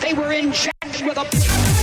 They were injected with a